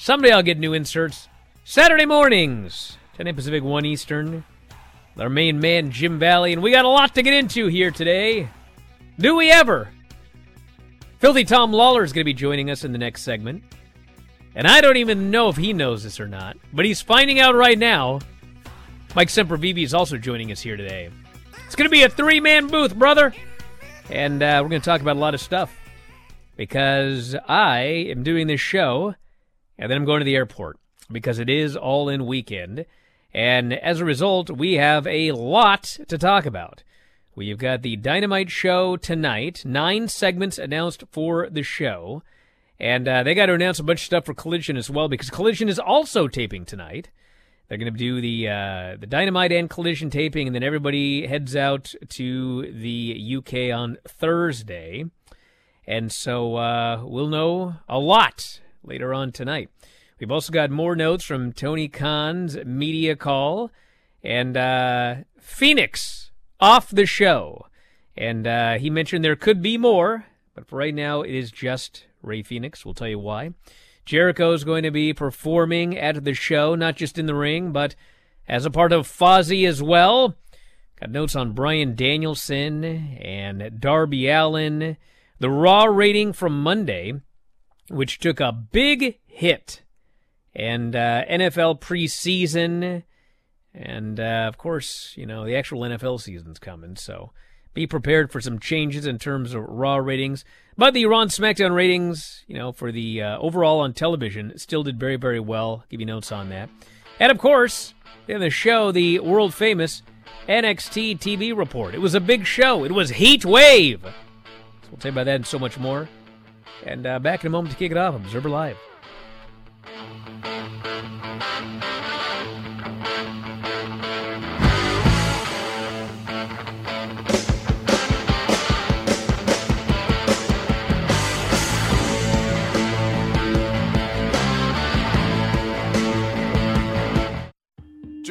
Someday I'll get new inserts. Saturday mornings, 10 a.m. Pacific, 1 Eastern. Our main man, Jim Valley, and we got a lot to get into here today. Do we ever? Filthy Tom Lawler is going to be joining us in the next segment. And I don't even know if he knows this or not, but he's finding out right now. Mike Sempervive is also joining us here today. It's going to be a three man booth, brother. And uh, we're going to talk about a lot of stuff because I am doing this show and then I'm going to the airport because it is all in weekend. And as a result, we have a lot to talk about. We've got the Dynamite show tonight, nine segments announced for the show. And uh, they got to announce a bunch of stuff for Collision as well because Collision is also taping tonight. They're going to do the uh, the Dynamite and Collision taping, and then everybody heads out to the UK on Thursday. And so uh, we'll know a lot later on tonight. We've also got more notes from Tony Khan's media call and uh, Fenix off the show. And uh, he mentioned there could be more, but for right now, it is just Rey Fenix. We'll tell you why. Jericho is going to be performing at the show, not just in the ring, but as a part of Fozzy as well. Got notes on Bryan Danielson and Darby Allin. The Raw rating from Monday, which took a big hit. And uh, NFL preseason. And uh, of course, you know, the actual NFL season's coming. So be prepared for some changes in terms of Raw ratings. But the Raw SmackDown ratings, you know, for the uh, overall on television, still did very, very well. give you notes on that. And of course, in the show, the world famous NXT TV report. It was a big show. It was Heat Wave. So we'll tell you about that and so much more. And uh, back in a moment to kick it off, Observer Live.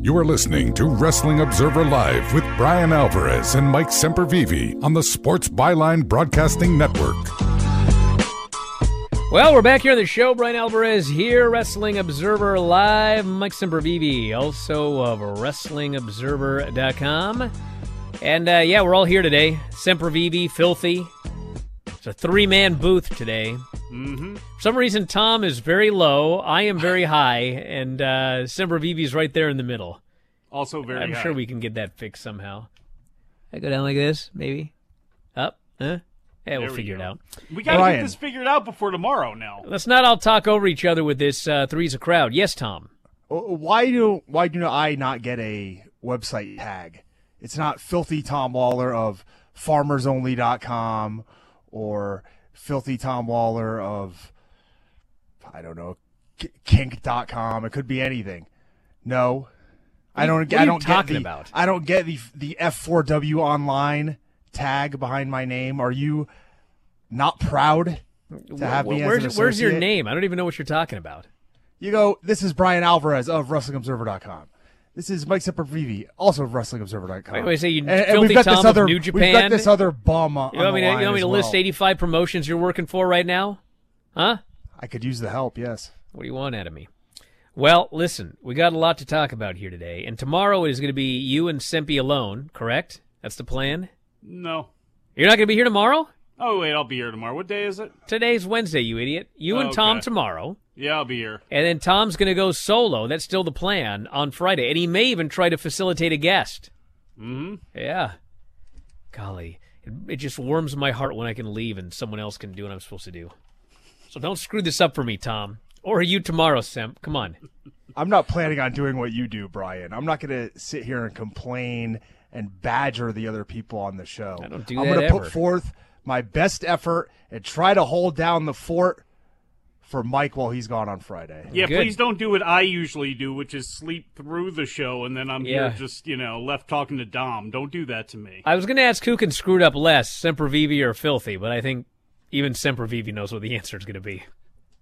You are listening to Wrestling Observer Live with Bryan Alvarez and Mike Sempervive on the Sports Byline Broadcasting Network. Well, we're back here on the show. Bryan Alvarez here, Wrestling Observer Live. Mike Sempervive, also of WrestlingObserver.com. And uh, yeah, we're all here today. Sempervive, Filthy. It's a three man booth today. Mm-hmm. For some reason, Tom is very low. I am very high, and uh, Sempervive is right there in the middle. Also very I'm high. sure we can get that fixed somehow. I go down like this, maybe. Up, huh? Yeah, we'll we figure it out. We got to get this figured out before tomorrow now. Let's not all talk over each other with this uh, three's a crowd. Yes, Tom. Uh, Why do why do I not get a website tag? It's not filthy Tom Lawler of farmersonly.com or filthy Tom Lawler of I don't know kink.com. It could be anything. No. I don't I don't talking get the, about? I don't get the the F4W online tag behind my name. Are you not proud to have Wh- me where's, as an where's your name? I don't even know what you're talking about. You go, this is Bryan Alvarez of WrestlingObserver.com. This is Mike Sempervive, also of WrestlingObserver.com. Wait, wait, say you and, and we've got Tom this other, New Japan. We've got this other bum on, You want me to, you want me as to well. list 85 promotions you're working for right now? Huh? I could use the help, yes. What do you want out of me? Well, listen, we got a lot to talk about here today, and tomorrow is going to be you and Sempi alone, correct? That's the plan? No. You're not going to be here tomorrow? Oh wait, I'll be here tomorrow. What day is it? Today's Wednesday, you idiot. You and Tom Okay. tomorrow. Yeah, I'll be here. And then Tom's going to go solo. That's still the plan on Friday. And he may even try to facilitate a guest. Mm-hmm. Yeah. Golly. It, it just warms my heart when I can leave and someone else can do what I'm supposed to do. So don't screw this up for me, Tom. Or you tomorrow, Semp. Come on. I'm not planning on doing what you do, Brian. I'm not going to sit here and complain and badger the other people on the show. I don't do I'm that gonna ever. put forth my best effort and try to hold down the fort for Mike while he's gone on Friday. Yeah, Good. please don't do what I usually do, which is sleep through the show, and then I'm Yeah. here just you know left talking to Dom. Don't do that to me. I was going to ask who can screw it up less, Sempervive or Filthy, but I think even Sempervive knows what the answer is going to be.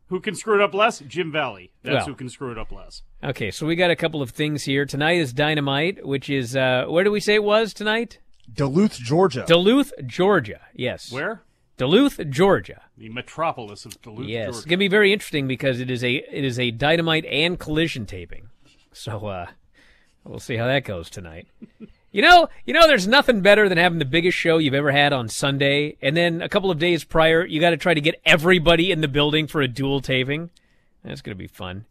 Who can screw it up less? Jim Valley. That's Well. who can screw it up less. Okay, so we got a couple of things here. Tonight is Dynamite, which is, uh, where do we say it was tonight? Duluth, Georgia. Duluth, Georgia. Yes. Where? Duluth, Georgia. The metropolis of Duluth, yes, it's gonna be very interesting because it is a it is a dynamite and collision taping. So uh, we'll see how that goes tonight. You know, you know, there's nothing better than having the biggest show you've ever had on Sunday, and then a couple of days prior, you got to try to get everybody in the building for a dual taping. That's gonna be fun.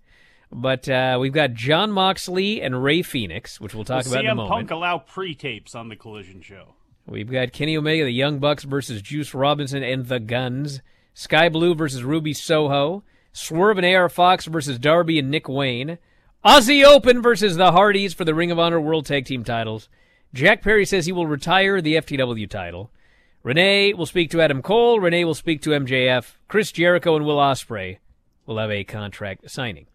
But uh, we've got Jon Moxley and Rey Fenix, which we'll talk Will about in a CM moment. Punk allow pre-tapes on the Collision Show. We've got Kenny Omega, the Young Bucks versus Juice Robinson and the Guns. Skye Blue versus Ruby Soho. Swerve and AR Fox versus Darby and Nick Wayne. Aussie Open versus the Hardys for the Ring of Honor World Tag Team titles. Jack Perry says he will retire the FTW title. Renee will speak to Adam Cole. Renee will speak to MJF. Chris Jericho and Will Ospreay will have a contract signing.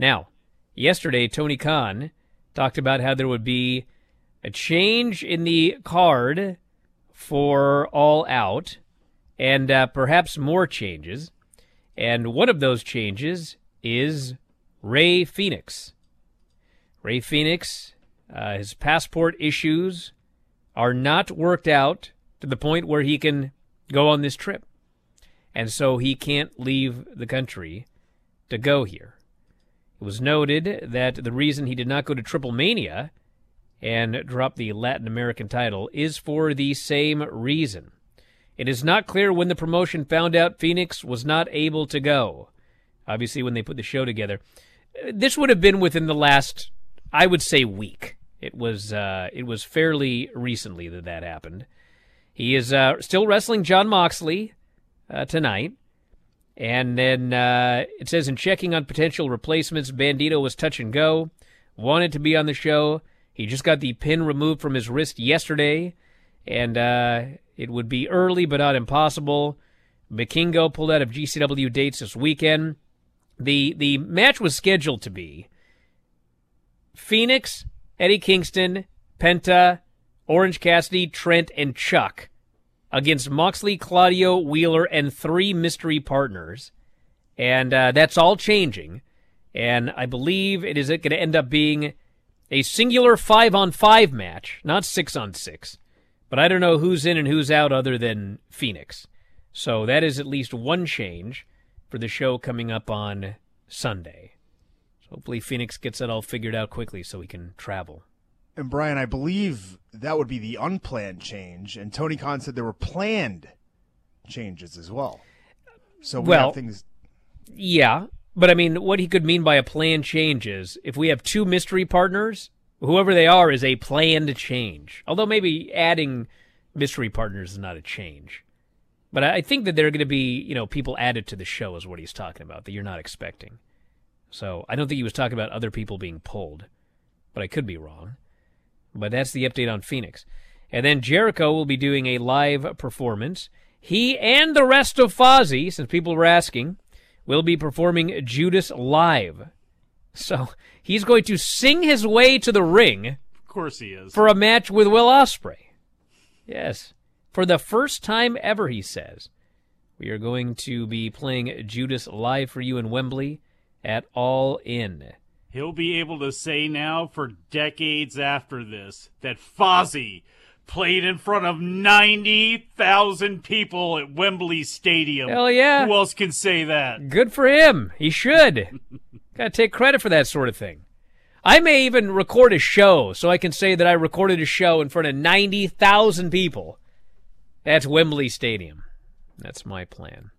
Now, yesterday, Tony Khan talked about how there would be a change in the card for All Out and uh, perhaps more changes. And one of those changes is Rey Fenix. Rey Fenix, uh, his passport issues are not worked out to the point where he can go on this trip. And so he can't leave the country to go here. It was noted that the reason he did not go to Triplemania and drop the Latin American title is for the same reason. It is not clear when the promotion found out Fenix was not able to go. Obviously, when they put the show together, this would have been within the last, I would say, week. It was uh, it was fairly recently that that happened. He is uh, still wrestling Jon Moxley uh, tonight. And then uh, it says in checking on potential replacements, Bandito was touch and go, wanted to be on the show. He just got the pin removed from his wrist yesterday, and uh, it would be early but not impossible. Vikingo pulled out of GCW dates this weekend. The the match was scheduled to be Fenix, Eddie Kingston, Penta, Orange Cassidy, Trent, and Chuck against Moxley, Claudio, Wheeler, and three mystery partners. And uh, that's all changing. And I believe it is going to end up being a singular five on five match, not six on six. But I don't know who's in and who's out other than Fenix. So that is at least one change for the show coming up on Sunday. So hopefully Fenix gets that all figured out quickly so he can travel. And Brian, I believe that would be the unplanned change, and Tony Khan said there were planned changes as well. So we well, have things. Yeah, but I mean, what he could mean by a planned change is if we have two mystery partners, whoever they are is a planned change. Although maybe adding mystery partners is not a change. But I think that there are going to be, you know, people added to the show is what he's talking about that you're not expecting. So I don't think he was talking about other people being pulled, but I could be wrong. But that's the update on Fenix. And then Jericho will be doing a live performance. He and the rest of Fozzy, since people were asking, will be performing Judas live. So he's going to sing his way to the ring. Of course he is. For a match with Will Ospreay. Yes. For the first time ever, he says. We are going to be playing Judas live for you in Wembley at All In. He'll be able to say now for decades after this that Fozzy played in front of 90,000 people at Wembley Stadium. Hell yeah. Who else can say that? Good for him. He should. Got to take credit for that sort of thing. I may even record a show so I can say that I recorded a show in front of 90,000 people at Wembley Stadium. That's my plan.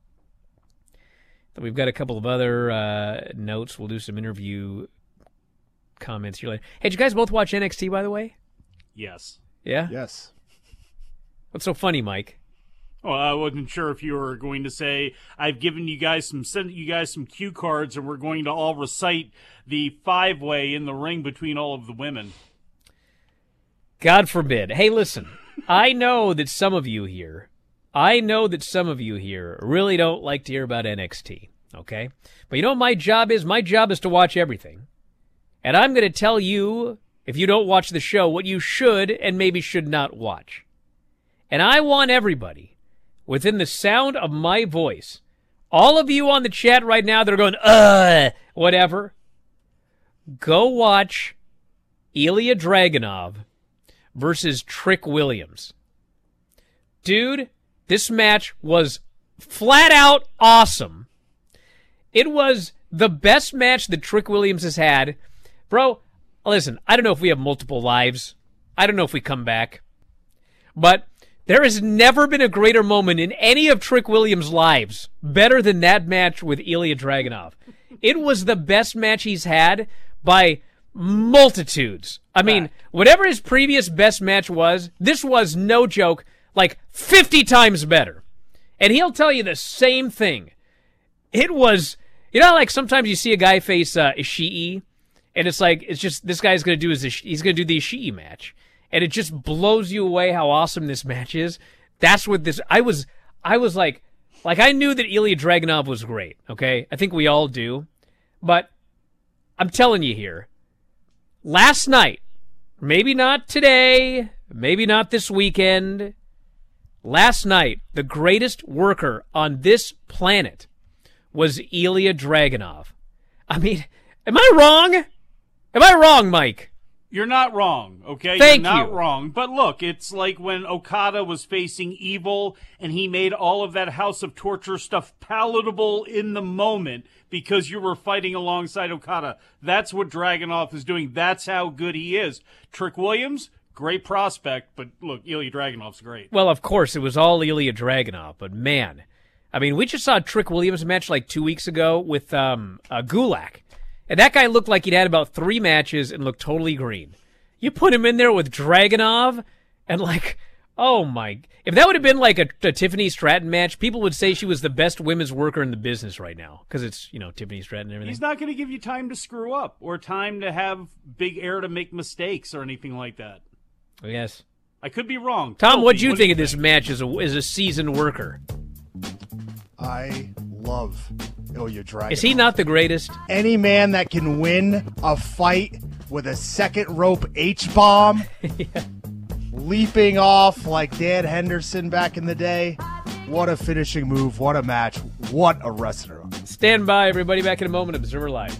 We've got a couple of other uh, notes. We'll do some interview comments here later. Hey, did you guys both watch NXT, by the way? Yes. Yeah? Yes. What's so funny, Mike? Well, I wasn't sure if you were going to say I've given you guys some sent you guys some cue cards, and we're going to all recite the five way in the ring between all of the women. God forbid. Hey, listen. I know that some of you here, I know that some of you here really don't like to hear about NXT. Okay, but you know what my job is? My job is to watch everything, and I'm going to tell you if you don't watch the show what you should and maybe should not watch. And I want everybody within the sound of my voice, all of you on the chat right now that are going, uh, whatever, go watch Ilja Dragunov versus Trick Williams. Dude, this match was flat out awesome. It was the best match that Trick Williams has had. Bro, listen, I don't know if we have multiple lives. I don't know if we come back. But there has never been a greater moment in any of Trick Williams' lives better than that match with Ilja Dragunov. It was the best match he's had by multitudes. I mean, whatever his previous best match was, this was no joke, like 50 times better. And he'll tell you the same thing. It was, you know, like sometimes you see a guy face uh, Ishii, and it's like it's just this guy's gonna do his he's gonna do the Ishii match, and it just blows you away how awesome this match is. That's what this. I was I was like, like I knew that Ilja Dragunov was great. Okay, I think we all do, but I'm telling you here, last night, maybe not today, maybe not this weekend. Last night, the greatest worker on this planet was Ilja Dragunov. I mean, am I wrong? Am I wrong, Mike? You're not wrong, okay? Thank You're not you. wrong. But look, it's like when Okada was facing evil and he made all of that House of Torture stuff palatable in the moment because you were fighting alongside Okada. That's what Dragunov is doing. That's how good he is. Trick Williams, great prospect, but look, Ilja Dragunov's great. Well, of course, it was all Ilja Dragunov, but man, I mean, we just saw Trick Williams match like two weeks ago with um, uh, Gulak, and that guy looked like he'd had about three matches and looked totally green. You put him in there with Dragunov, and like, oh my! If that would have been like a, a Tiffany Stratton match, people would say she was the best women's worker in the business right now because it's you know Tiffany Stratton and everything. He's not going to give you time to screw up or time to have big air to make mistakes or anything like that. Yes. I could be wrong. Tom, Tell what me, do you what think of this match as a as a seasoned worker? I love Oh, Ilja Dragunov. Is he not the greatest? Any man that can win a fight with a second rope H bomb, leaping off like Dan Henderson back in the day. What a finishing move. What a match. What a wrestler. Stand by, everybody. Back in a moment. Observer Live.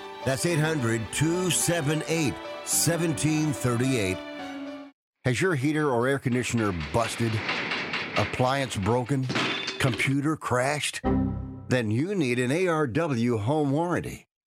That's 800 278 1738. Has your heater or air conditioner busted? Appliance broken? Computer crashed? Then you need an ARW home warranty.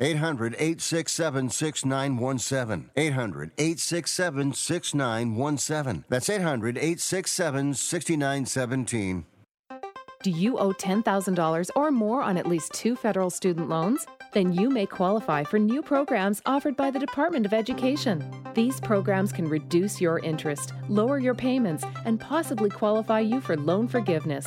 800 867 6917. 800 867 6917. That's 800 867 6917. Do you owe $10,000 or more on at least two federal student loans? Then you may qualify for new programs offered by the Department of Education. These programs can reduce your interest, lower your payments, and possibly qualify you for loan forgiveness.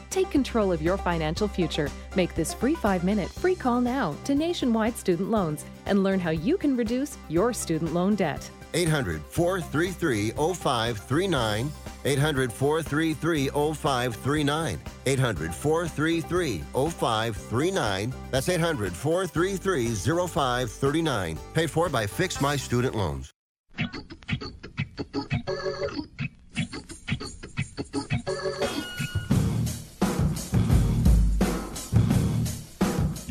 Take control of your financial future. Make this free five minute free call now to Nationwide Student Loans and learn how you can reduce your student loan debt. 800 433 0539. 800 433 0539. 800 433 0539. That's 800 433 0539. Paid for by Fix My Student Loans.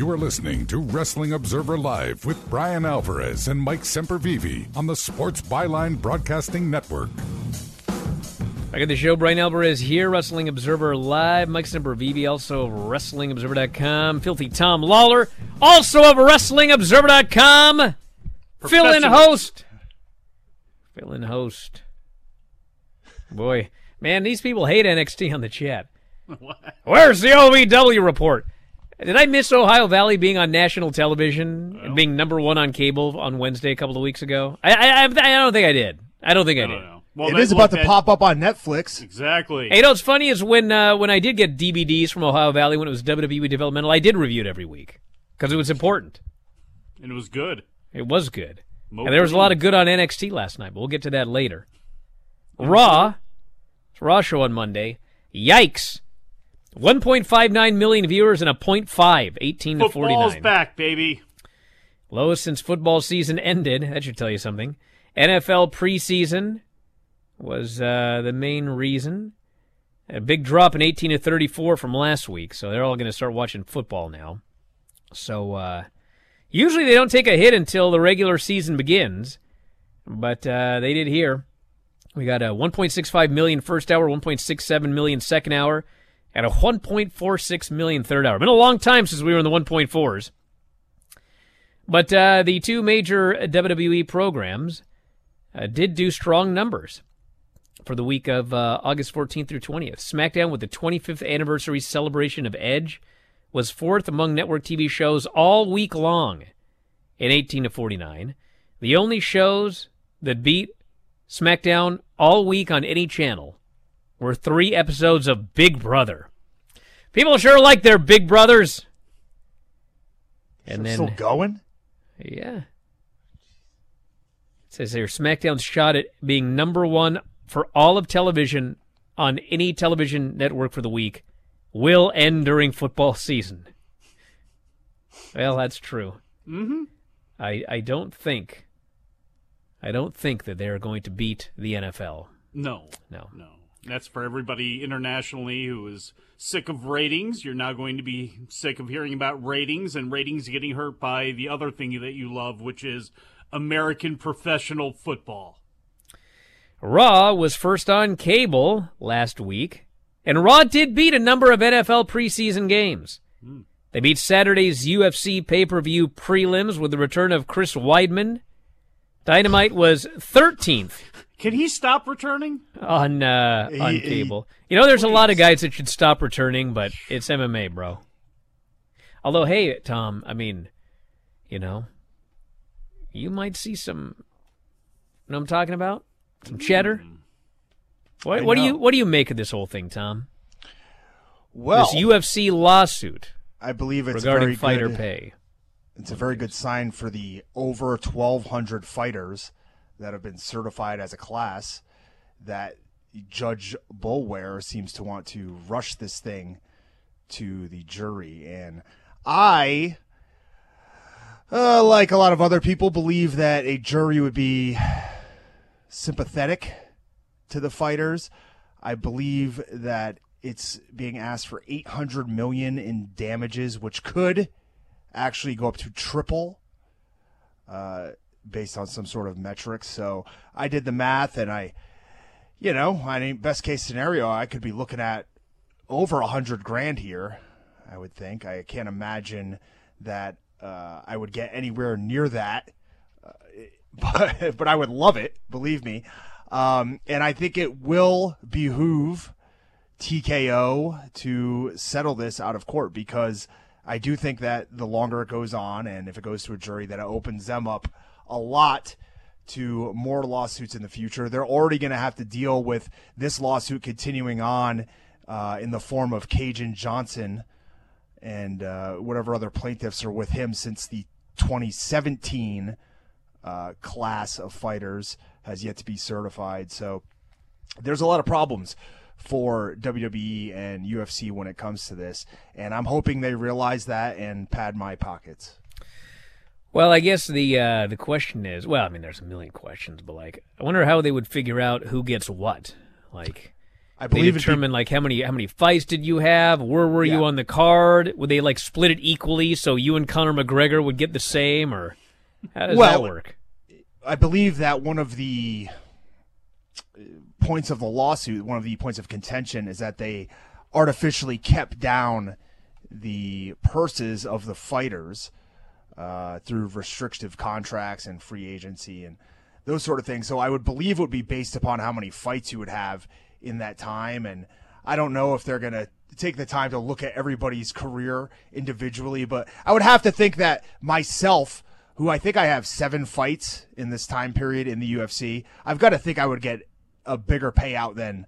You are listening to Wrestling Observer Live with Bryan Alvarez and Mike Sempervive on the Sports Byline Broadcasting Network. Back at the show, Bryan Alvarez here, Wrestling Observer Live. Mike Sempervive, also of WrestlingObserver.com. Filthy Tom Lawler, also of WrestlingObserver.com. Fill in host. Fill in host. Boy, man, these people hate NXT on the chat. What? Where's the OVW report? Did I miss Ohio Valley being on national television and being number one on cable on Wednesday a couple of weeks ago? I I, I don't think I did. I don't think I, did. Well, it that- is about look, to that- pop up on Netflix. Exactly. Hey, you know what's funny is when uh, when I did get DVDs from Ohio Valley when it was WWE Developmental, I did review it every week because it was important. And it was good. It was good, Mo and there was a lot of good on NXT last night. But we'll get to that later. Raw, it's Raw show on Monday. Yikes! 1.59 million viewers and a 0.5, 18 to Football's 49. back, baby. Lowest since football season ended. That should tell you something. NFL preseason was uh, the main reason. A big drop in 18 to 34 from last week, so they're all going to start watching football now. So uh, usually they don't take a hit until the regular season begins, but uh, they did here. We got a 1.65 million first hour, 1.67 million second hour, and a 1.46 million third hour. Been a long time since we were in the 1.4s. But uh, the two major WWE programs uh, did do strong numbers for the week of uh, August 14th through 20th. SmackDown, with the 25th anniversary celebration of Edge, was fourth among network TV shows all week long in 18 to 49. The only shows that beat SmackDown all week on any channel were three episodes of Big Brother. People sure like their Big Brothers. And then still going? yeah. It says here SmackDown's shot at being number one for all of television on any television network for the week will end during football season. Well, that's true. Mm-hmm. I I don't think I don't think that they're going to beat the NFL. No. No. No. That's for everybody internationally who is sick of ratings. You're now going to be sick of hearing about ratings and ratings getting hurt by the other thing that you love, which is American professional football. Raw was first on cable last week, and Raw did beat a number of NFL preseason games. Hmm. They beat Saturday's UFC pay per view prelims with the return of Chris Weidman. Dynamite was 13th Can he stop returning? on uh, on He- cable. You know, there's a lot of guys that should stop returning, but it's MMA, bro. Although, hey, Tom, I mean, you know, you might see some. You know what I'm talking about? Some cheddar. What, what do you what do you make of this whole thing, Tom? Well, this UFC lawsuit I believe it's regarding fighter good. pay. It's a very good sign for the over 1,200 fighters that have been certified as a class that Judge Boulware seems to want to rush this thing to the jury. And I, uh, like a lot of other people, believe that a jury would be sympathetic to the fighters. I believe that it's being asked for 800 million in damages, which could actually go up to triple uh, based on some sort of metrics. So I did the math, and I, you know, I mean, best case scenario, I could be looking at over a hundred grand here. I would think. I can't imagine that uh, I would get anywhere near that, uh, but but I would love it. Believe me. Um, and I think it will behoove TKO to settle this out of court because I do think that the longer it goes on and if it goes to a jury, that it opens them up a lot to more lawsuits in the future. They're already going to have to deal with this lawsuit continuing on uh, in the form of Kajan Johnson and uh, whatever other plaintiffs are with him since the 2017 uh, class of fighters has yet to be certified. So there's a lot of problems for WWE and UFC when it comes to this, and I'm hoping they realize that and pad my pockets. Well, I guess the uh, the question is, well, I mean, there's a million questions, but like, I wonder how they would figure out who gets what. Like, I believe be- determine like how many how many fights did you have? Where were you on the card? Would they like split it equally so you and Conor McGregor would get the same, or how does Well, that work? I believe that one of the uh, points of the lawsuit, one of the points of contention, is that they artificially kept down the purses of the fighters uh, through restrictive contracts and free agency and those sort of things. So I would believe it would be based upon how many fights you would have in that time. And I don't know if they're going to take the time to look at everybody's career individually, but I would have to think that myself, who I think I have seven fights in this time period in the UFC, I've got to think I would get a bigger payout than,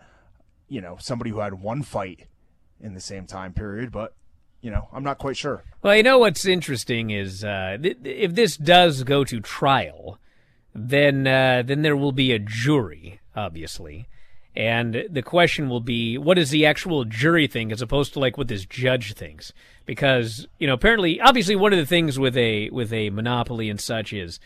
you know, somebody who had one fight in the same time period. But, you know, I'm not quite sure. Well, you know what's interesting is uh, th- if this does go to trial, then uh, then there will be a jury, obviously, and the question will be what does the actual jury think as opposed to like what this judge thinks? Because you know, apparently, obviously, one of the things with a with a monopoly and such is,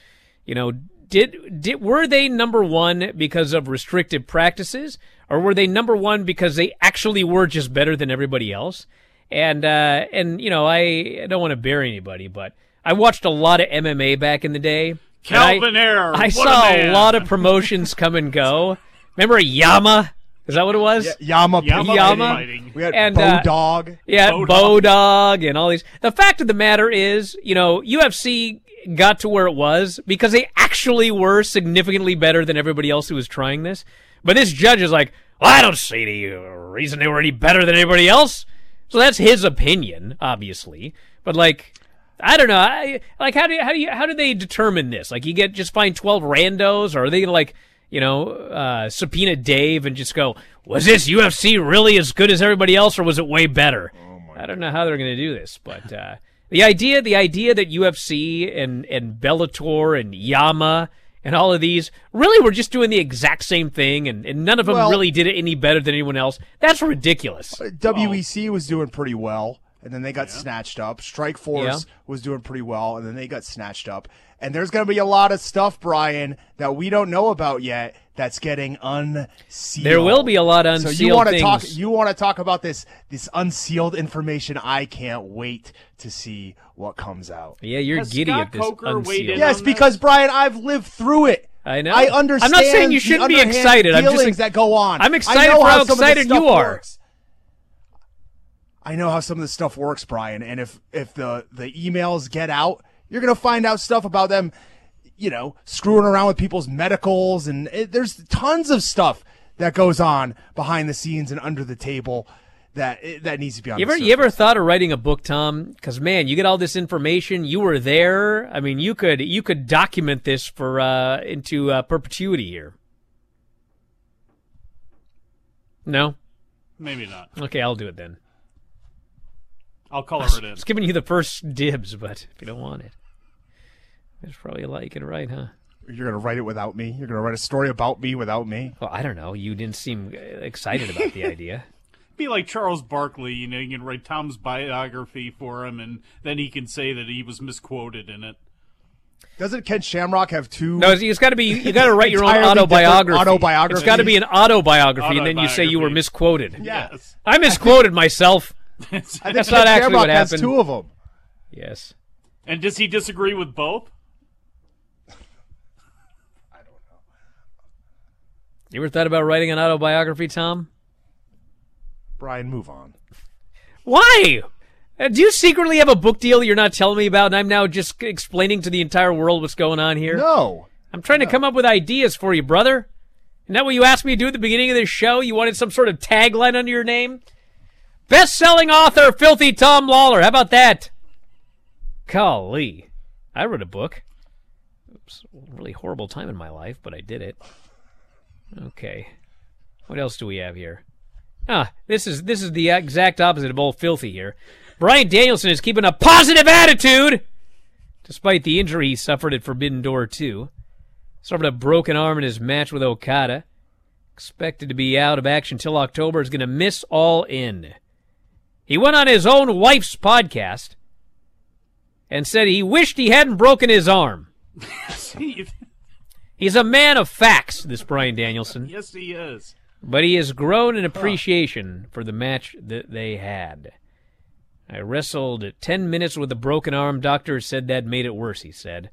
you know, did did were they number one because of restrictive practices, or were they number one because they actually were just better than everybody else? And uh, and you know, I, I don't want to bury anybody, but I watched a lot of MMA back in the day. and Calvin I, Ayre, I what saw a a lot of promotions come and go. Remember Yama? Is that what it was? Yama, Yama Yama. fighting. We had And, Bo uh, Dog. Yeah, Bodog. Bodog and all these. The fact of the matter is, you know, UFC got to where it was because they actually were significantly better than everybody else who was trying this. But this judge is like, well, I don't see any uh, reason they were any better than anybody else. So that's his opinion, obviously. But like, I don't know. I, like, how do you, how do you how do they determine this? Like, you get just find twelve randos, or are they like, you know, uh, subpoena Dave and just go, was this UFC really as good as everybody else, or was it way better? I don't know how they're going to do this, but uh, the idea the idea that UFC and and Bellator and Yama and all of these really were just doing the exact same thing, and, and none of them Well- really did it any better than anyone else. That's ridiculous. Uh, WEC E was doing pretty well, and then they got snatched up. Strikeforce Yeah. was doing pretty well, and then they got snatched up. And there's going to be a lot of stuff, Brian, that we don't know about yet. That's getting unsealed. There will be a lot of So you unsealed want to talk? You want to talk about this this unsealed information? I can't wait to see what comes out. Yeah, you're Has giddy Scott at this Coker unsealed. weighed Yes, on because Brian, I've lived through it. I know. I understand. I'm not saying you shouldn't be excited. I'm just dealings that go on. I'm I excited know for how some excited you are. works. I know how some of this stuff works, Brian. And if if the the emails get out, you're gonna find out stuff about them. You know, screwing around with people's medicals, and it, there's tons of stuff that goes on behind the scenes and under the table that that needs to be on. You the ever you ever thought of writing a book, Tom? Because man, you get all this information. You were there. I mean, you could you could document this for uh, into uh, perpetuity here. No. Maybe not. Okay, I'll do it then. I'll color it in. It's giving you the first dibs, but if you don't want it, it's probably a like it, right? Huh? You're gonna write it without me. You're gonna write a story about me without me. Well, I don't know. You didn't seem uh, excited about the idea. Be like Charles Barkley, you know, you can write Tom's biography for him, and then he can say that he was misquoted in it. Doesn't Ken Shamrock have two? No, it's, it's got to be. You got to write your own autobiography. autobiography. It's got to be an autobiography, and then you say you were misquoted. Yes. I misquoted myself. I think That's Ken not actually what happened. two of them. Yes. And does he disagree with both? I don't know. You ever thought about writing an autobiography, Tom? Brian, move on. Why? Uh, do you secretly have a book deal you're not telling me about, and I'm now just explaining to the entire world what's going on here? No. I'm trying to come up with ideas for you, brother. Isn't that what you asked me to do at the beginning of this show? You wanted some sort of tagline under your name? Best-selling author, Filthy Tom Lawler. How about that? Golly. I wrote a book. Oops, really horrible time in my life, but I did it. Okay. What else do we have here? Ah, this is this is the exact opposite of old filthy here. Bryan Danielson is keeping a positive attitude Despite the injury he suffered at Forbidden Door 2, suffered a broken arm in his match with Okada. Expected to be out of action till October, is going to miss all in. He went on his own wife's podcast and said he wished he hadn't broken his arm. He's a man of facts, this Bryan Danielson. yes, he is. But he has grown in appreciation for the match that they had. I wrestled 10 minutes with a broken arm. Doctor said that made it worse, he said.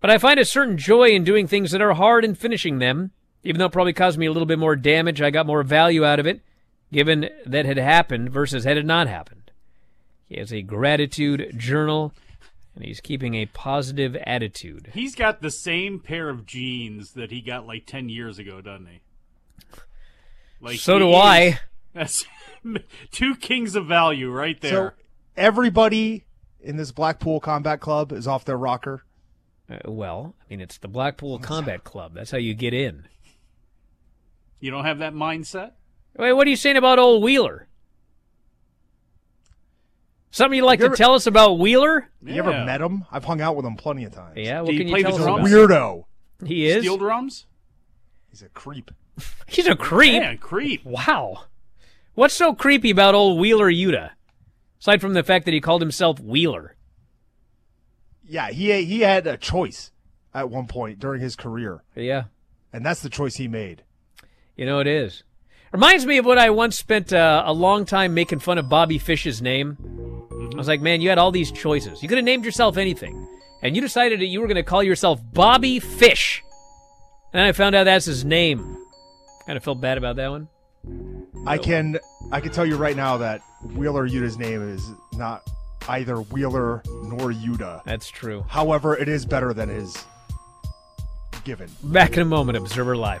But I find a certain joy in doing things that are hard and finishing them. Even though it probably caused me a little bit more damage, I got more value out of it, given that had happened versus had it not happened. He has a gratitude journal, and he's keeping a positive attitude. He's got the same pair of jeans that he got like 10 years ago, doesn't he? Like So he do is- I. That's two kings of value right there. So everybody in this Blackpool Combat Club is off their rocker. Uh, well, I mean, it's the Blackpool Combat Club. That's how you get in. you don't have that mindset? Wait, what are you saying about old Wheeler? Something you'd like You to ever- tell us about Wheeler? You ever met him? I've hung out with him plenty of times. Yeah, what Do you can play you the tell us drums? about? Weirdo. He is. Steel drums? He's a creep. He's a creep. Man, creep. Wow. What's so creepy about old Wheeler Yuta? Aside from the fact that he called himself Wheeler. Yeah, he he had a choice at one point during his career, Yeah, and that's the choice he made. you know it is. Reminds me of what I once spent uh, a long time making fun of Bobby Fish's name. I was like, man, you had all these choices. You could have named yourself anything. And you decided that you were going to call yourself Bobby Fish. And I found out that's his name. Kind of felt bad about that one. I can I can tell you right now that Wheeler Yuta's name is not either Wheeler nor Yuta. That's true. However, it is better than his given. Back in a moment, Observer Live.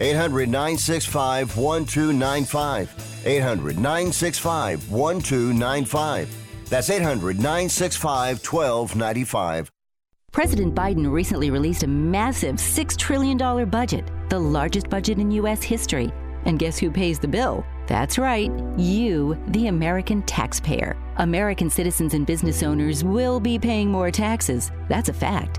800 965 1295. 800 965 1295. That's 800 965 1295. President Biden recently released a massive $6 trillion budget, the largest budget in U.S. history. And guess who pays the bill? That's right, you, the American taxpayer. American citizens and business owners will be paying more taxes. That's a fact.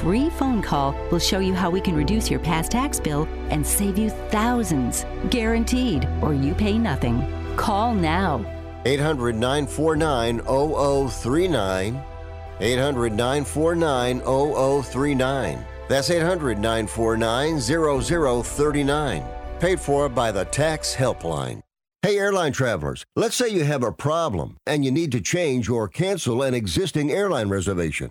free phone call will show you how we can reduce your past tax bill and save you thousands. Guaranteed, or you pay nothing. Call now. 800 949 0039. 800 949 0039. That's 800 949 0039. Paid for by the Tax Helpline. Hey, airline travelers, let's say you have a problem and you need to change or cancel an existing airline reservation.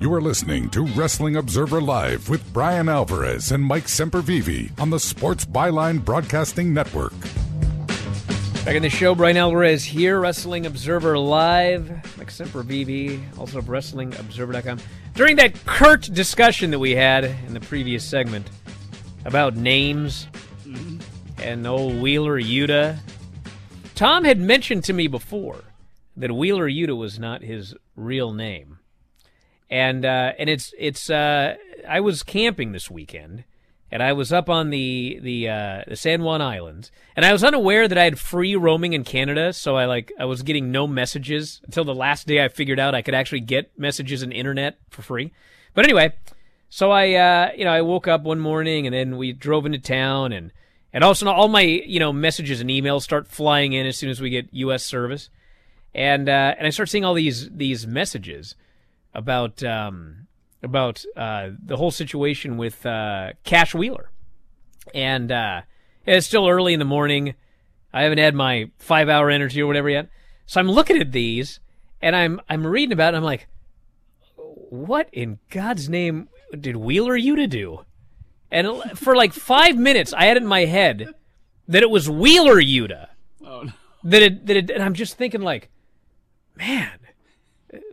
You are listening to Wrestling Observer Live with Bryan Alvarez and Mike Sempervive on the Sports Byline Broadcasting Network. Back in the show, Bryan Alvarez here, Wrestling Observer Live. Mike Sempervive, also of WrestlingObserver.com. During that curt discussion that we had in the previous segment about names and old Wheeler Yuta, Tom had mentioned to me before that Wheeler Yuta was not his real name and uh, and it's it's uh, I was camping this weekend, and I was up on the the uh, the San Juan Islands, and I was unaware that I had free roaming in Canada, so I like I was getting no messages until the last day. I figured out I could actually get messages and internet for free. But anyway, so I uh, you know I woke up one morning, and then we drove into town, and and also all my you know messages and emails start flying in as soon as we get U.S. service, and uh, and I start seeing all these these messages about um, about uh, the whole situation with uh, Cash Wheeler, and uh, it's still early in the morning. I haven't had my five hour energy or whatever yet, so I'm looking at these and I'm I'm reading about it. and I'm like, what in God's name did Wheeler Yuta do? And for like five minutes, I had it in my head that it was Wheeler Yuta. Oh, no. That it, that it, and I'm just thinking like, man,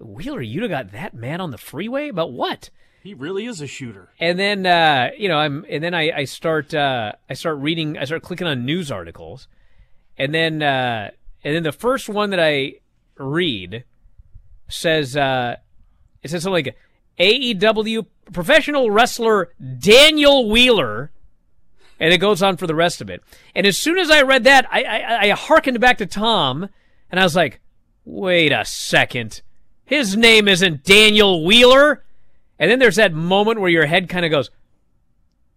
Wheeler Yuta got that man on the freeway about what? He really is a shooter. And then uh, you know I'm and then I, I start uh, I start reading I start clicking on news articles, and then uh, and then the first one that I read says uh, it says something like AEW professional wrestler Daniel Wheeler. And it goes on for the rest of it. And as soon as I read that, I, I, I hearkened back to Tom, and I was like, wait a second. His name isn't Daniel Wheeler. And then there's that moment where your head kind of goes,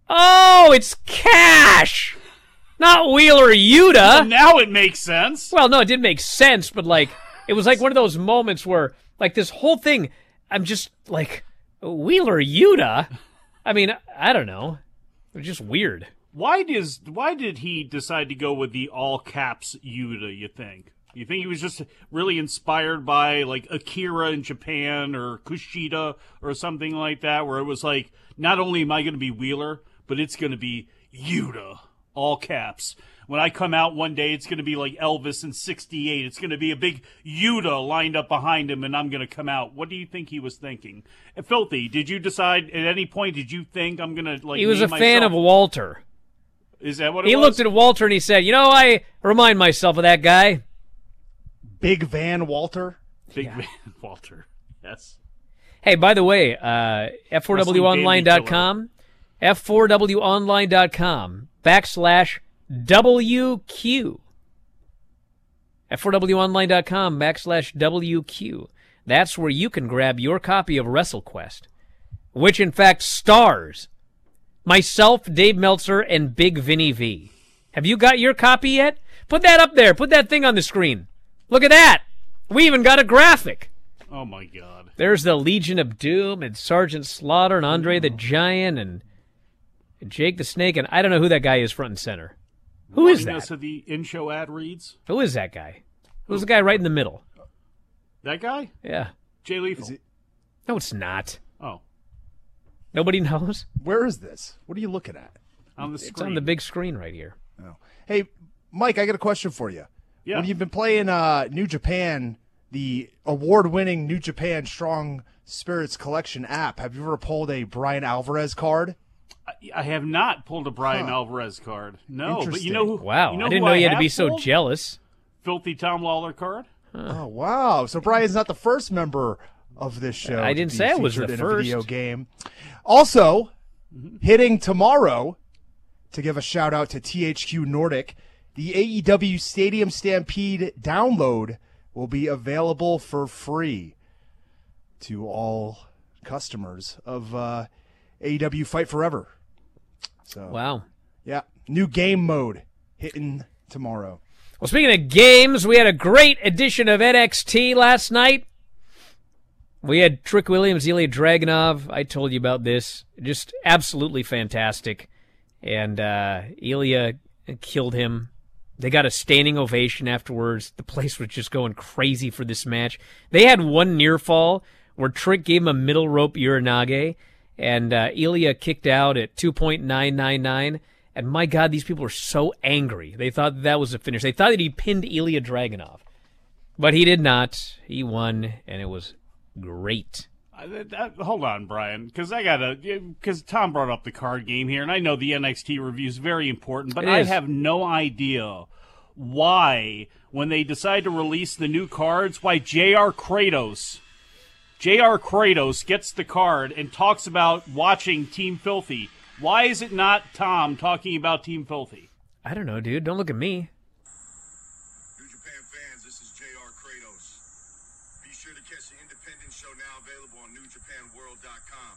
Oh, it's Cash, not Wheeler Yuta. Well, now it makes sense. Well, no, it didn't make sense, but like, it was like one of those moments where, like, this whole thing, I'm just like, Wheeler Yuta? I mean, I don't know. It's just weird. Why does why did he decide to go with the all caps Yuta? You think? You think he was just really inspired by like Akira in Japan or Kushida or something like that, where it was like, not only am I going to be Wheeler, but it's going to be Yuta, all caps. When I come out one day, it's going to be like Elvis in '68. It's going to be a big Yuta lined up behind him, and I'm going to come out. What do you think he was thinking? And Filthy, did you decide at any point? Did you think I'm going to like? He was a fan myself- of Walter. Is that what it He was? looked at Walter and he said, "You know, I remind myself of that guy." Big Van Walter. Big Van Walter. Yes. Hey, by the way, uh, F4WOnline.com, F4WOnline.com backslash WQ. F4WOnline.com backslash WQ. That's where you can grab your copy of WrestleQuest, which in fact stars myself, Dave Meltzer, and Big Vinny V. Have you got your copy yet? Put that up there. Put that thing on the screen. Look at that. We even got a graphic. Oh my God. There's the Legion of Doom and Sergeant Slaughter and Andre the Giant and Jake the Snake and I don't know who that guy is front and center. Who is Remind that? us of the in-show ad reads. Who is that guy? Who's the guy right in the middle? That guy? Yeah. Jay Lethal. No, it's not. Oh, Nobody knows. Where is this? What are you looking at? on the It's screen. on the big screen right here. Oh. Hey, Mike, I got a question for you. Yeah. When you've been playing uh, New Japan, the award-winning New Japan Strong Spirits Collection app, have you ever pulled a Bryan Alvarez card? I have not pulled a Bryan Huh. Alvarez card. No, but you know who? Wow. you know I didn't who know you had to have be so pulled? jealous. Filthy Tom Lawler card. Oh wow! So Bryan's not the first member of this show. I didn't say I was the featured in a video game. Also, hitting tomorrow to give a shout out to THQ Nordic, The AEW Stadium Stampede download will be available for free to all customers of uh, AEW Fight Forever. So Wow. yeah, new game mode hitting tomorrow. Well, speaking of games, we had a great edition of NXT last night. We had Trick Williams, Ilja Dragunov. I told you about this. Just absolutely fantastic. And uh, Ilja killed him. They got a standing ovation afterwards. The place was just going crazy for this match. They had one near fall where Trick gave him a middle rope Uranage, and uh, Ilja kicked out at 2.999. And my God, these people were so angry. They thought that was a finish. They thought that he pinned Ilja Dragunov. But he did not. He won, and it was great. Uh, hold on, Bryan, because I gotta because Tom brought up the card game here, and I know the NXT review is very important, but It I is. have no idea why when they decide to release the new cards, why JR Kratos, JR Kratos gets the card and talks about watching Team Filthy. Why is it not Tom talking about Team Filthy? I don't know, dude. Don't look at me. This is JR Kratos. Be sure to catch the independent show now available on NewJapanWorld.com.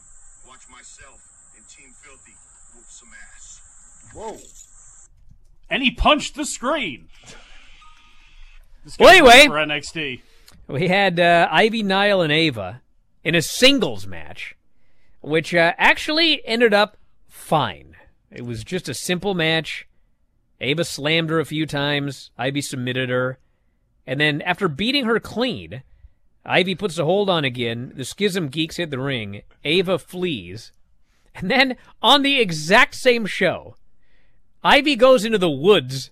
Watch myself and Team Filthy whoop some ass. Whoa. And he punched the screen. Well, anyway. for NXT. We had uh, Ivy, Nile, and Ava in a singles match, which uh, actually ended up fine. It was just a simple match. Ava slammed her a few times. Ivy submitted her. And then after beating her clean, Ivy puts a hold on again. The Schism Geeks hit the ring. Ava flees. And then on the exact same show, Ivy goes into the woods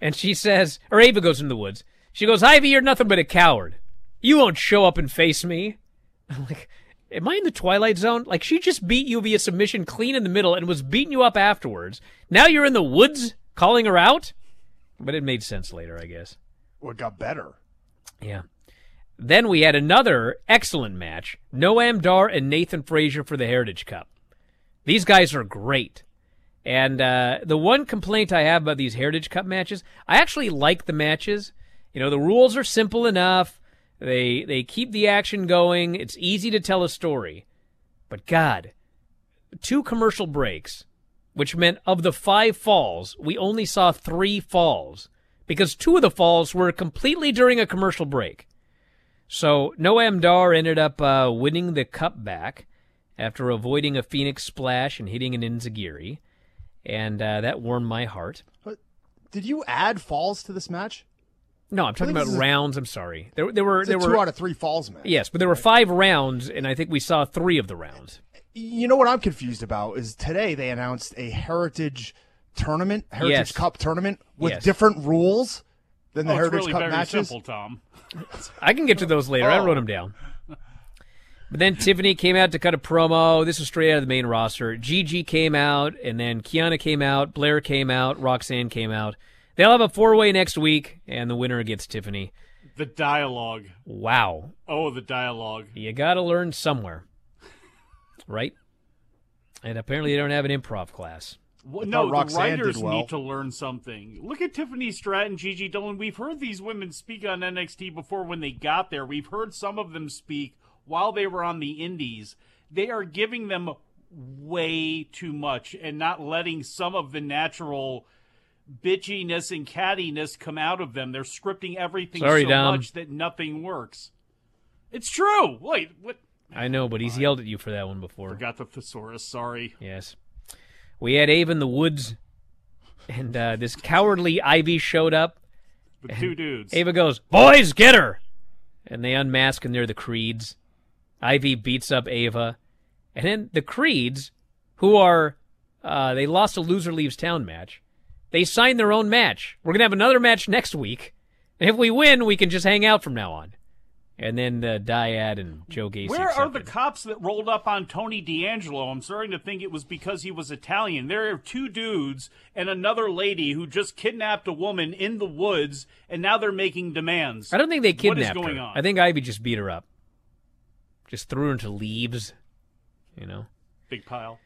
and she says, or Ava goes into the woods. She goes, Ivy, you're nothing but a coward. You won't show up and face me. I'm like, am I in the Twilight Zone? Like, she just beat you via submission clean in the middle and was beating you up afterwards. Now you're in the woods calling her out? But it made sense later, I guess. Well, it got better. Yeah. Then we had another excellent match Noam Dar and Nathan Frazer for the Heritage Cup. These guys are great. And uh, the one complaint I have about these Heritage Cup matches, I actually like the matches. You know, the rules are simple enough. They they keep the action going. It's easy to tell a story. But God, two commercial breaks, which meant of the five falls, we only saw three falls because two of the falls were completely during a commercial break. So Noam Dar ended up uh, winning the cup back after avoiding a Phoenix splash and hitting an enzuigiri, and uh, that warmed my heart. Did you add falls to this match? No, I'm talking about this is a- rounds. I'm sorry. There, there were It's a two were out of three falls match. Yes, but there were five rounds, and I think we saw three of the rounds. You know what I'm confused about is today they announced a Heritage tournament, Heritage Yes. Cup tournament with Yes. different rules than the Oh, it's Heritage really Cup very matches. simple, Tom. I can get to those later. I Oh. wrote them down. But then Tiffany came out to cut a promo. This was straight out of the main roster. Gigi came out, and then Kiana came out, Blair came out, Roxanne came out. They'll have a four way next week, and the winner gets Tiffany. The dialogue. Wow. Oh, the dialogue. You got to learn somewhere. Right? And apparently they don't have an improv class. Well, no, thought Roxanne the did writers well. need to learn something. Look at Tiffany Stratton, Gigi Dolan. We've heard these women speak on NXT before when they got there. We've heard some of them speak while they were on the Indies. They are giving them way too much and not letting some of the natural bitchiness and cattiness come out of them. They're scripting everything Sorry, so Dom. much that nothing works. It's true. Wait, what? I know, but he's yelled at you for that one before. Forgot the thesaurus. Sorry. Yes. We had Ava in the woods, and uh, this cowardly Ivy showed up. The two dudes. Ava goes, Boys, get her! And they unmask, and they're the Creeds. Ivy beats up Ava. And then the Creeds, who are, uh, they lost a loser leaves town match, they signed their own match. We're going to have another match next week. And if we win, we can just hang out from now on. And then the Dyad and Joe Gacy. Where are the cops that rolled up on Tony D'Angelo? I'm starting to think it was because he was Italian. There are two dudes and another lady who just kidnapped a woman in the woods, and now they're making demands. I don't think they kidnapped What is going her. on? I think Ivy just beat her up. Just threw into leaves. You know? Big pile.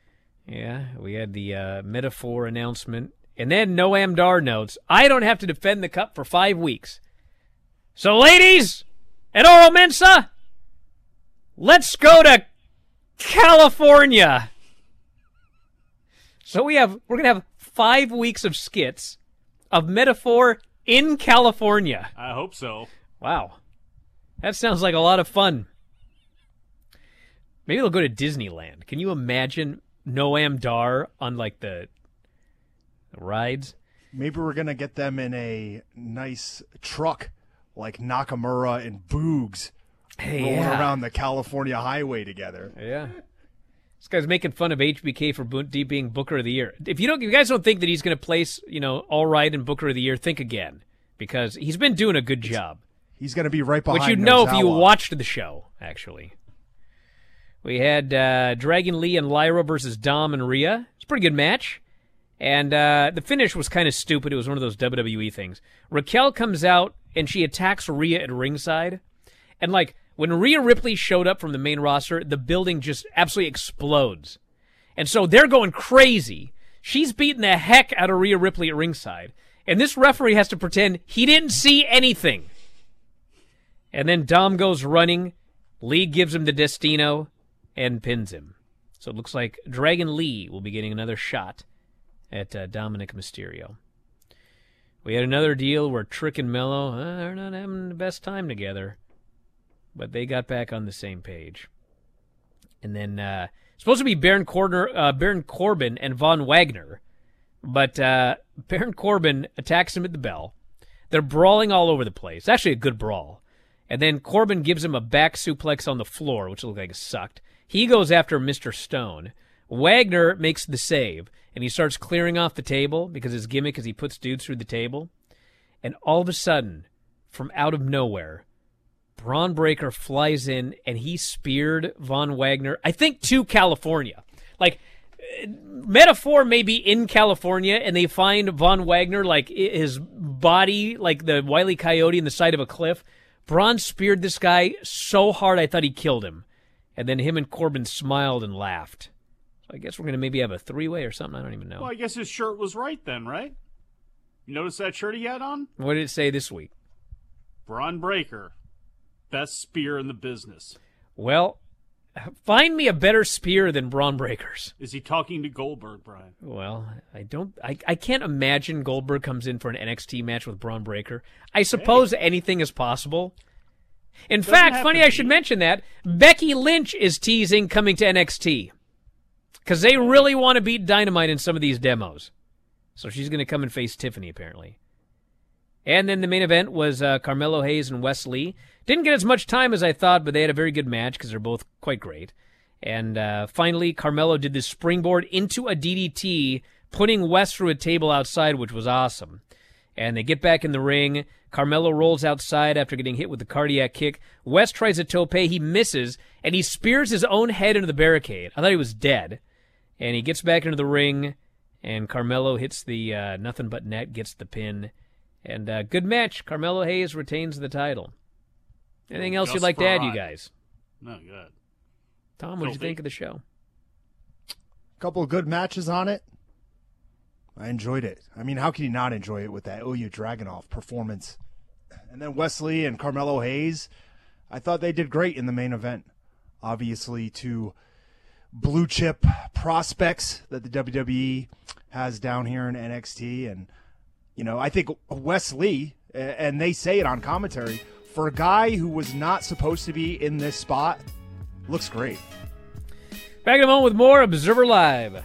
Yeah, we had the uh, Meta-Four announcement. And then Noam Dar notes, I don't have to defend the cup for five weeks. So, ladies at Oro Mensah, let's go to California. So we have we're gonna have five weeks of skits of Meta-Four in California. I hope so. Wow. That sounds like a lot of fun. Maybe they'll go to Disneyland. Can you imagine Noam Dar on like the rides? Maybe we're gonna get them in a nice truck like Nakamura and Boogs Hey, rolling yeah. around the California highway together. Yeah. This guy's making fun of HBK for D being Booker of the Year. If you don't, if you guys don't think that he's going to place, you know, all right in Booker of the Year, think again because he's been doing a good job. He's going to be right behind. Which you'd know if you watched the show, actually. We had uh, Dragon Lee and Lyra versus Dom and Rhea. It's a pretty good match. And uh, the finish was kind of stupid. It was one of those WWE things. Raquel comes out and she attacks Rhea at ringside. And, like, when Rhea Ripley showed up from the main roster, the building just absolutely explodes. And so they're going crazy. She's beating the heck out of Rhea Ripley at ringside. And this referee has to pretend he didn't see anything. And then Dom goes running. Lee gives him the Destino and pins him. So it looks like Dragon Lee will be getting another shot at uh, Dominic Mysterio. We had another deal where Trick and Mello, uh, they're not having the best time together. But they got back on the same page. And then, uh, supposed to be Baron, Corner, uh, Baron Corbin and Von Wagner. But uh, Baron Corbin attacks him at the bell. They're brawling all over the place. Actually, a good brawl. And then Corbin gives him a back suplex on the floor, which looked like it sucked. He goes after Mr. Stone. Wagner makes the save, and he starts clearing off the table because his gimmick is he puts dudes through the table. And all of a sudden, from out of nowhere, Bron Breakker flies in and he speared Von Wagner, I think, to California. Like, Meta-Four may be in California and they find Von Wagner, like his body, like the Wiley Coyote in the side of a cliff. Bron speared this guy so hard I thought he killed him. And then him and Corbin smiled and laughed. So I guess we're going to maybe have a three way or something. I don't even know. Well, I guess his shirt was right then, right? You notice that shirt he had on? What did it say this week? Bron Breakker, best spear in the business. Well, find me a better spear than Bron Breakker's. Is he talking to Goldberg, Bryan? Well, I don't. I, I can't imagine Goldberg comes in for an NXT match with Bron Breakker. I suppose anything is possible. In Doesn't fact, funny I should mention that Becky Lynch is teasing coming to NXT because they really want to beat Dynamite in some of these demos. So she's going to come and face Tiffany apparently. And then the main event was uh, Carmelo Hayes and Wes Lee. Didn't get as much time as I thought, but they had a very good match because they're both quite great. And uh, finally, Carmelo did this springboard into a DDT, putting Wes through a table outside, which was awesome. And they get back in the ring. Carmelo rolls outside after getting hit with the cardiac kick. Wes tries a tope. He misses, and he spears his own head into the barricade. I thought he was dead. And he gets back into the ring, and Carmelo hits the uh, nothing but net, gets the pin. And uh, good match. Carmelo Hayes retains the title. Anything else Just you'd like to add, you guys? No, good. Tom, what did you think of the show? A couple of good matches on it. I enjoyed it. I mean, how can you not enjoy it with that Ilja Dragunov performance? And then Wes Lee and Carmelo Hayes, I thought they did great in the main event. Obviously, two blue chip prospects that the WWE has down here in NXT. And, you know, I think Wes Lee, and they say it on commentary, for a guy who was not supposed to be in this spot, looks great. Back in a moment with more Observer Live.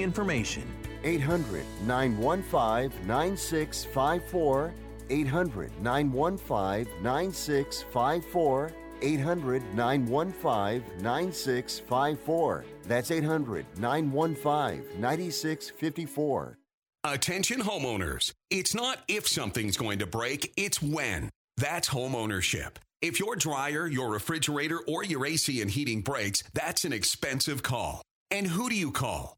information. 800 915 9654. 800 915 9654. 800 915 9654. That's 800 915 9654. Attention homeowners. It's not if something's going to break, it's when. That's home ownership. If your dryer, your refrigerator, or your AC and heating breaks, that's an expensive call. And who do you call?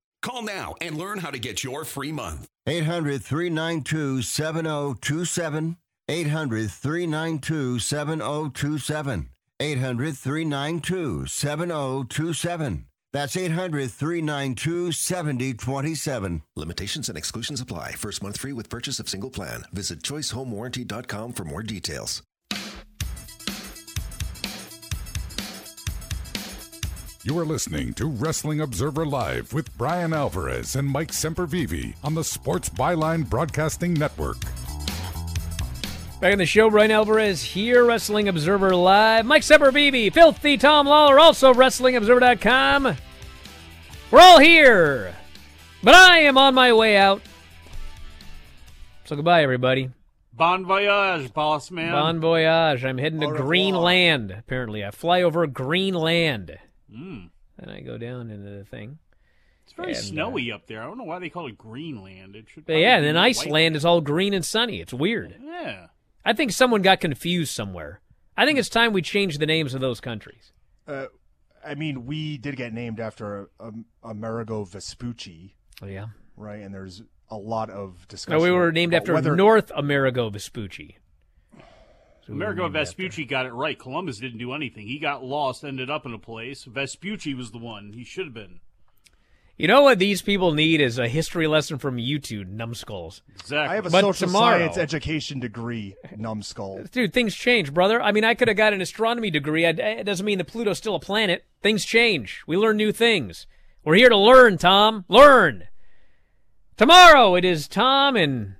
Call now and learn how to get your free month. 800 392 7027. 800 392 7027. 800 392 7027. That's 800 392 7027. Limitations and exclusions apply. First month free with purchase of single plan. Visit choicehomewarranty.com for more details. You are listening to Wrestling Observer Live with Bryan Alvarez and Mike Sempervive on the Sports Byline Broadcasting Network. Back in the show, Bryan Alvarez here, Wrestling Observer Live. Mike Sempervive, Filthy Tom Lawler, also WrestlingObserver.com. We're all here, but I am on my way out. So goodbye, everybody. Bon voyage, boss man. Bon voyage. I'm heading to Greenland, apparently. I fly over Greenland. Mm. And I go down into the thing. It's very And, uh, snowy up there. I don't know why they call it Greenland. It should. But yeah, and then. Iceland is all green and sunny. It's weird. Yeah. I think someone got confused somewhere. I think it's time we change the names of those countries. Uh, I mean, we did get named after um, Amerigo Vespucci. Oh, yeah. Right, and there's a lot of discussion. No, we were named after whether, North Amerigo Vespucci. So Amerigo named after- Vespucci got it right. Columbus didn't do anything. He got lost, ended up in a place. Vespucci was the one. He should have been. You know what these people need is a history lesson from you two numbskulls. Exactly. I have a But social tomorrow- science education degree, numbskull. Dude, things change, brother. I mean, I could have got an astronomy degree. I, it doesn't mean that Pluto's still a planet. Things change. We learn new things. We're here to learn, Tom. Learn. Tomorrow it is Tom and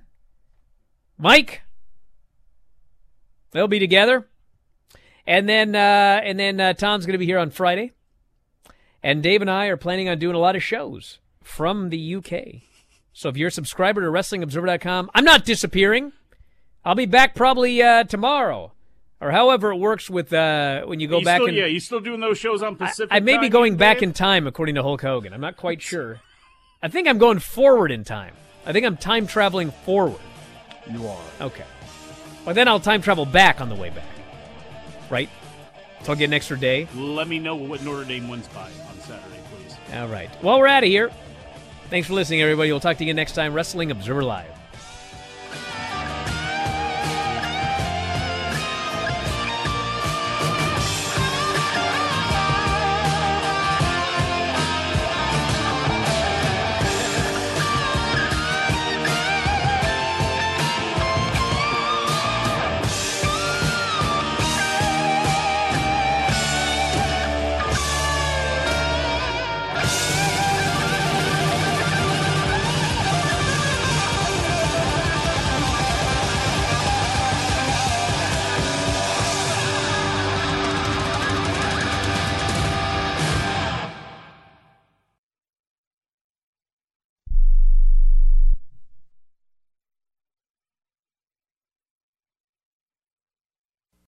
Mike. They'll be together, and then uh, and then uh, Tom's going to be here on Friday, and Dave and I are planning on doing a lot of shows from the UK. So if you're a subscriber to WrestlingObserver.com, I'm not disappearing. I'll be back probably uh, tomorrow, or however it works with uh, when you go You back. still, and, yeah, you still doing those shows on Pacific? I may be going back Dave? in time, according to Hulk Hogan. I'm not quite sure. I think I'm going forward in time. I think I'm time traveling forward. You are. Okay. Well, then I'll time travel back on the way back. Right? So I'll get an extra day. Let me know what Notre Dame wins by on Saturday, please. All right. Well, we're out of here. Thanks for listening, everybody. We'll talk to you next time. Wrestling Observer Live.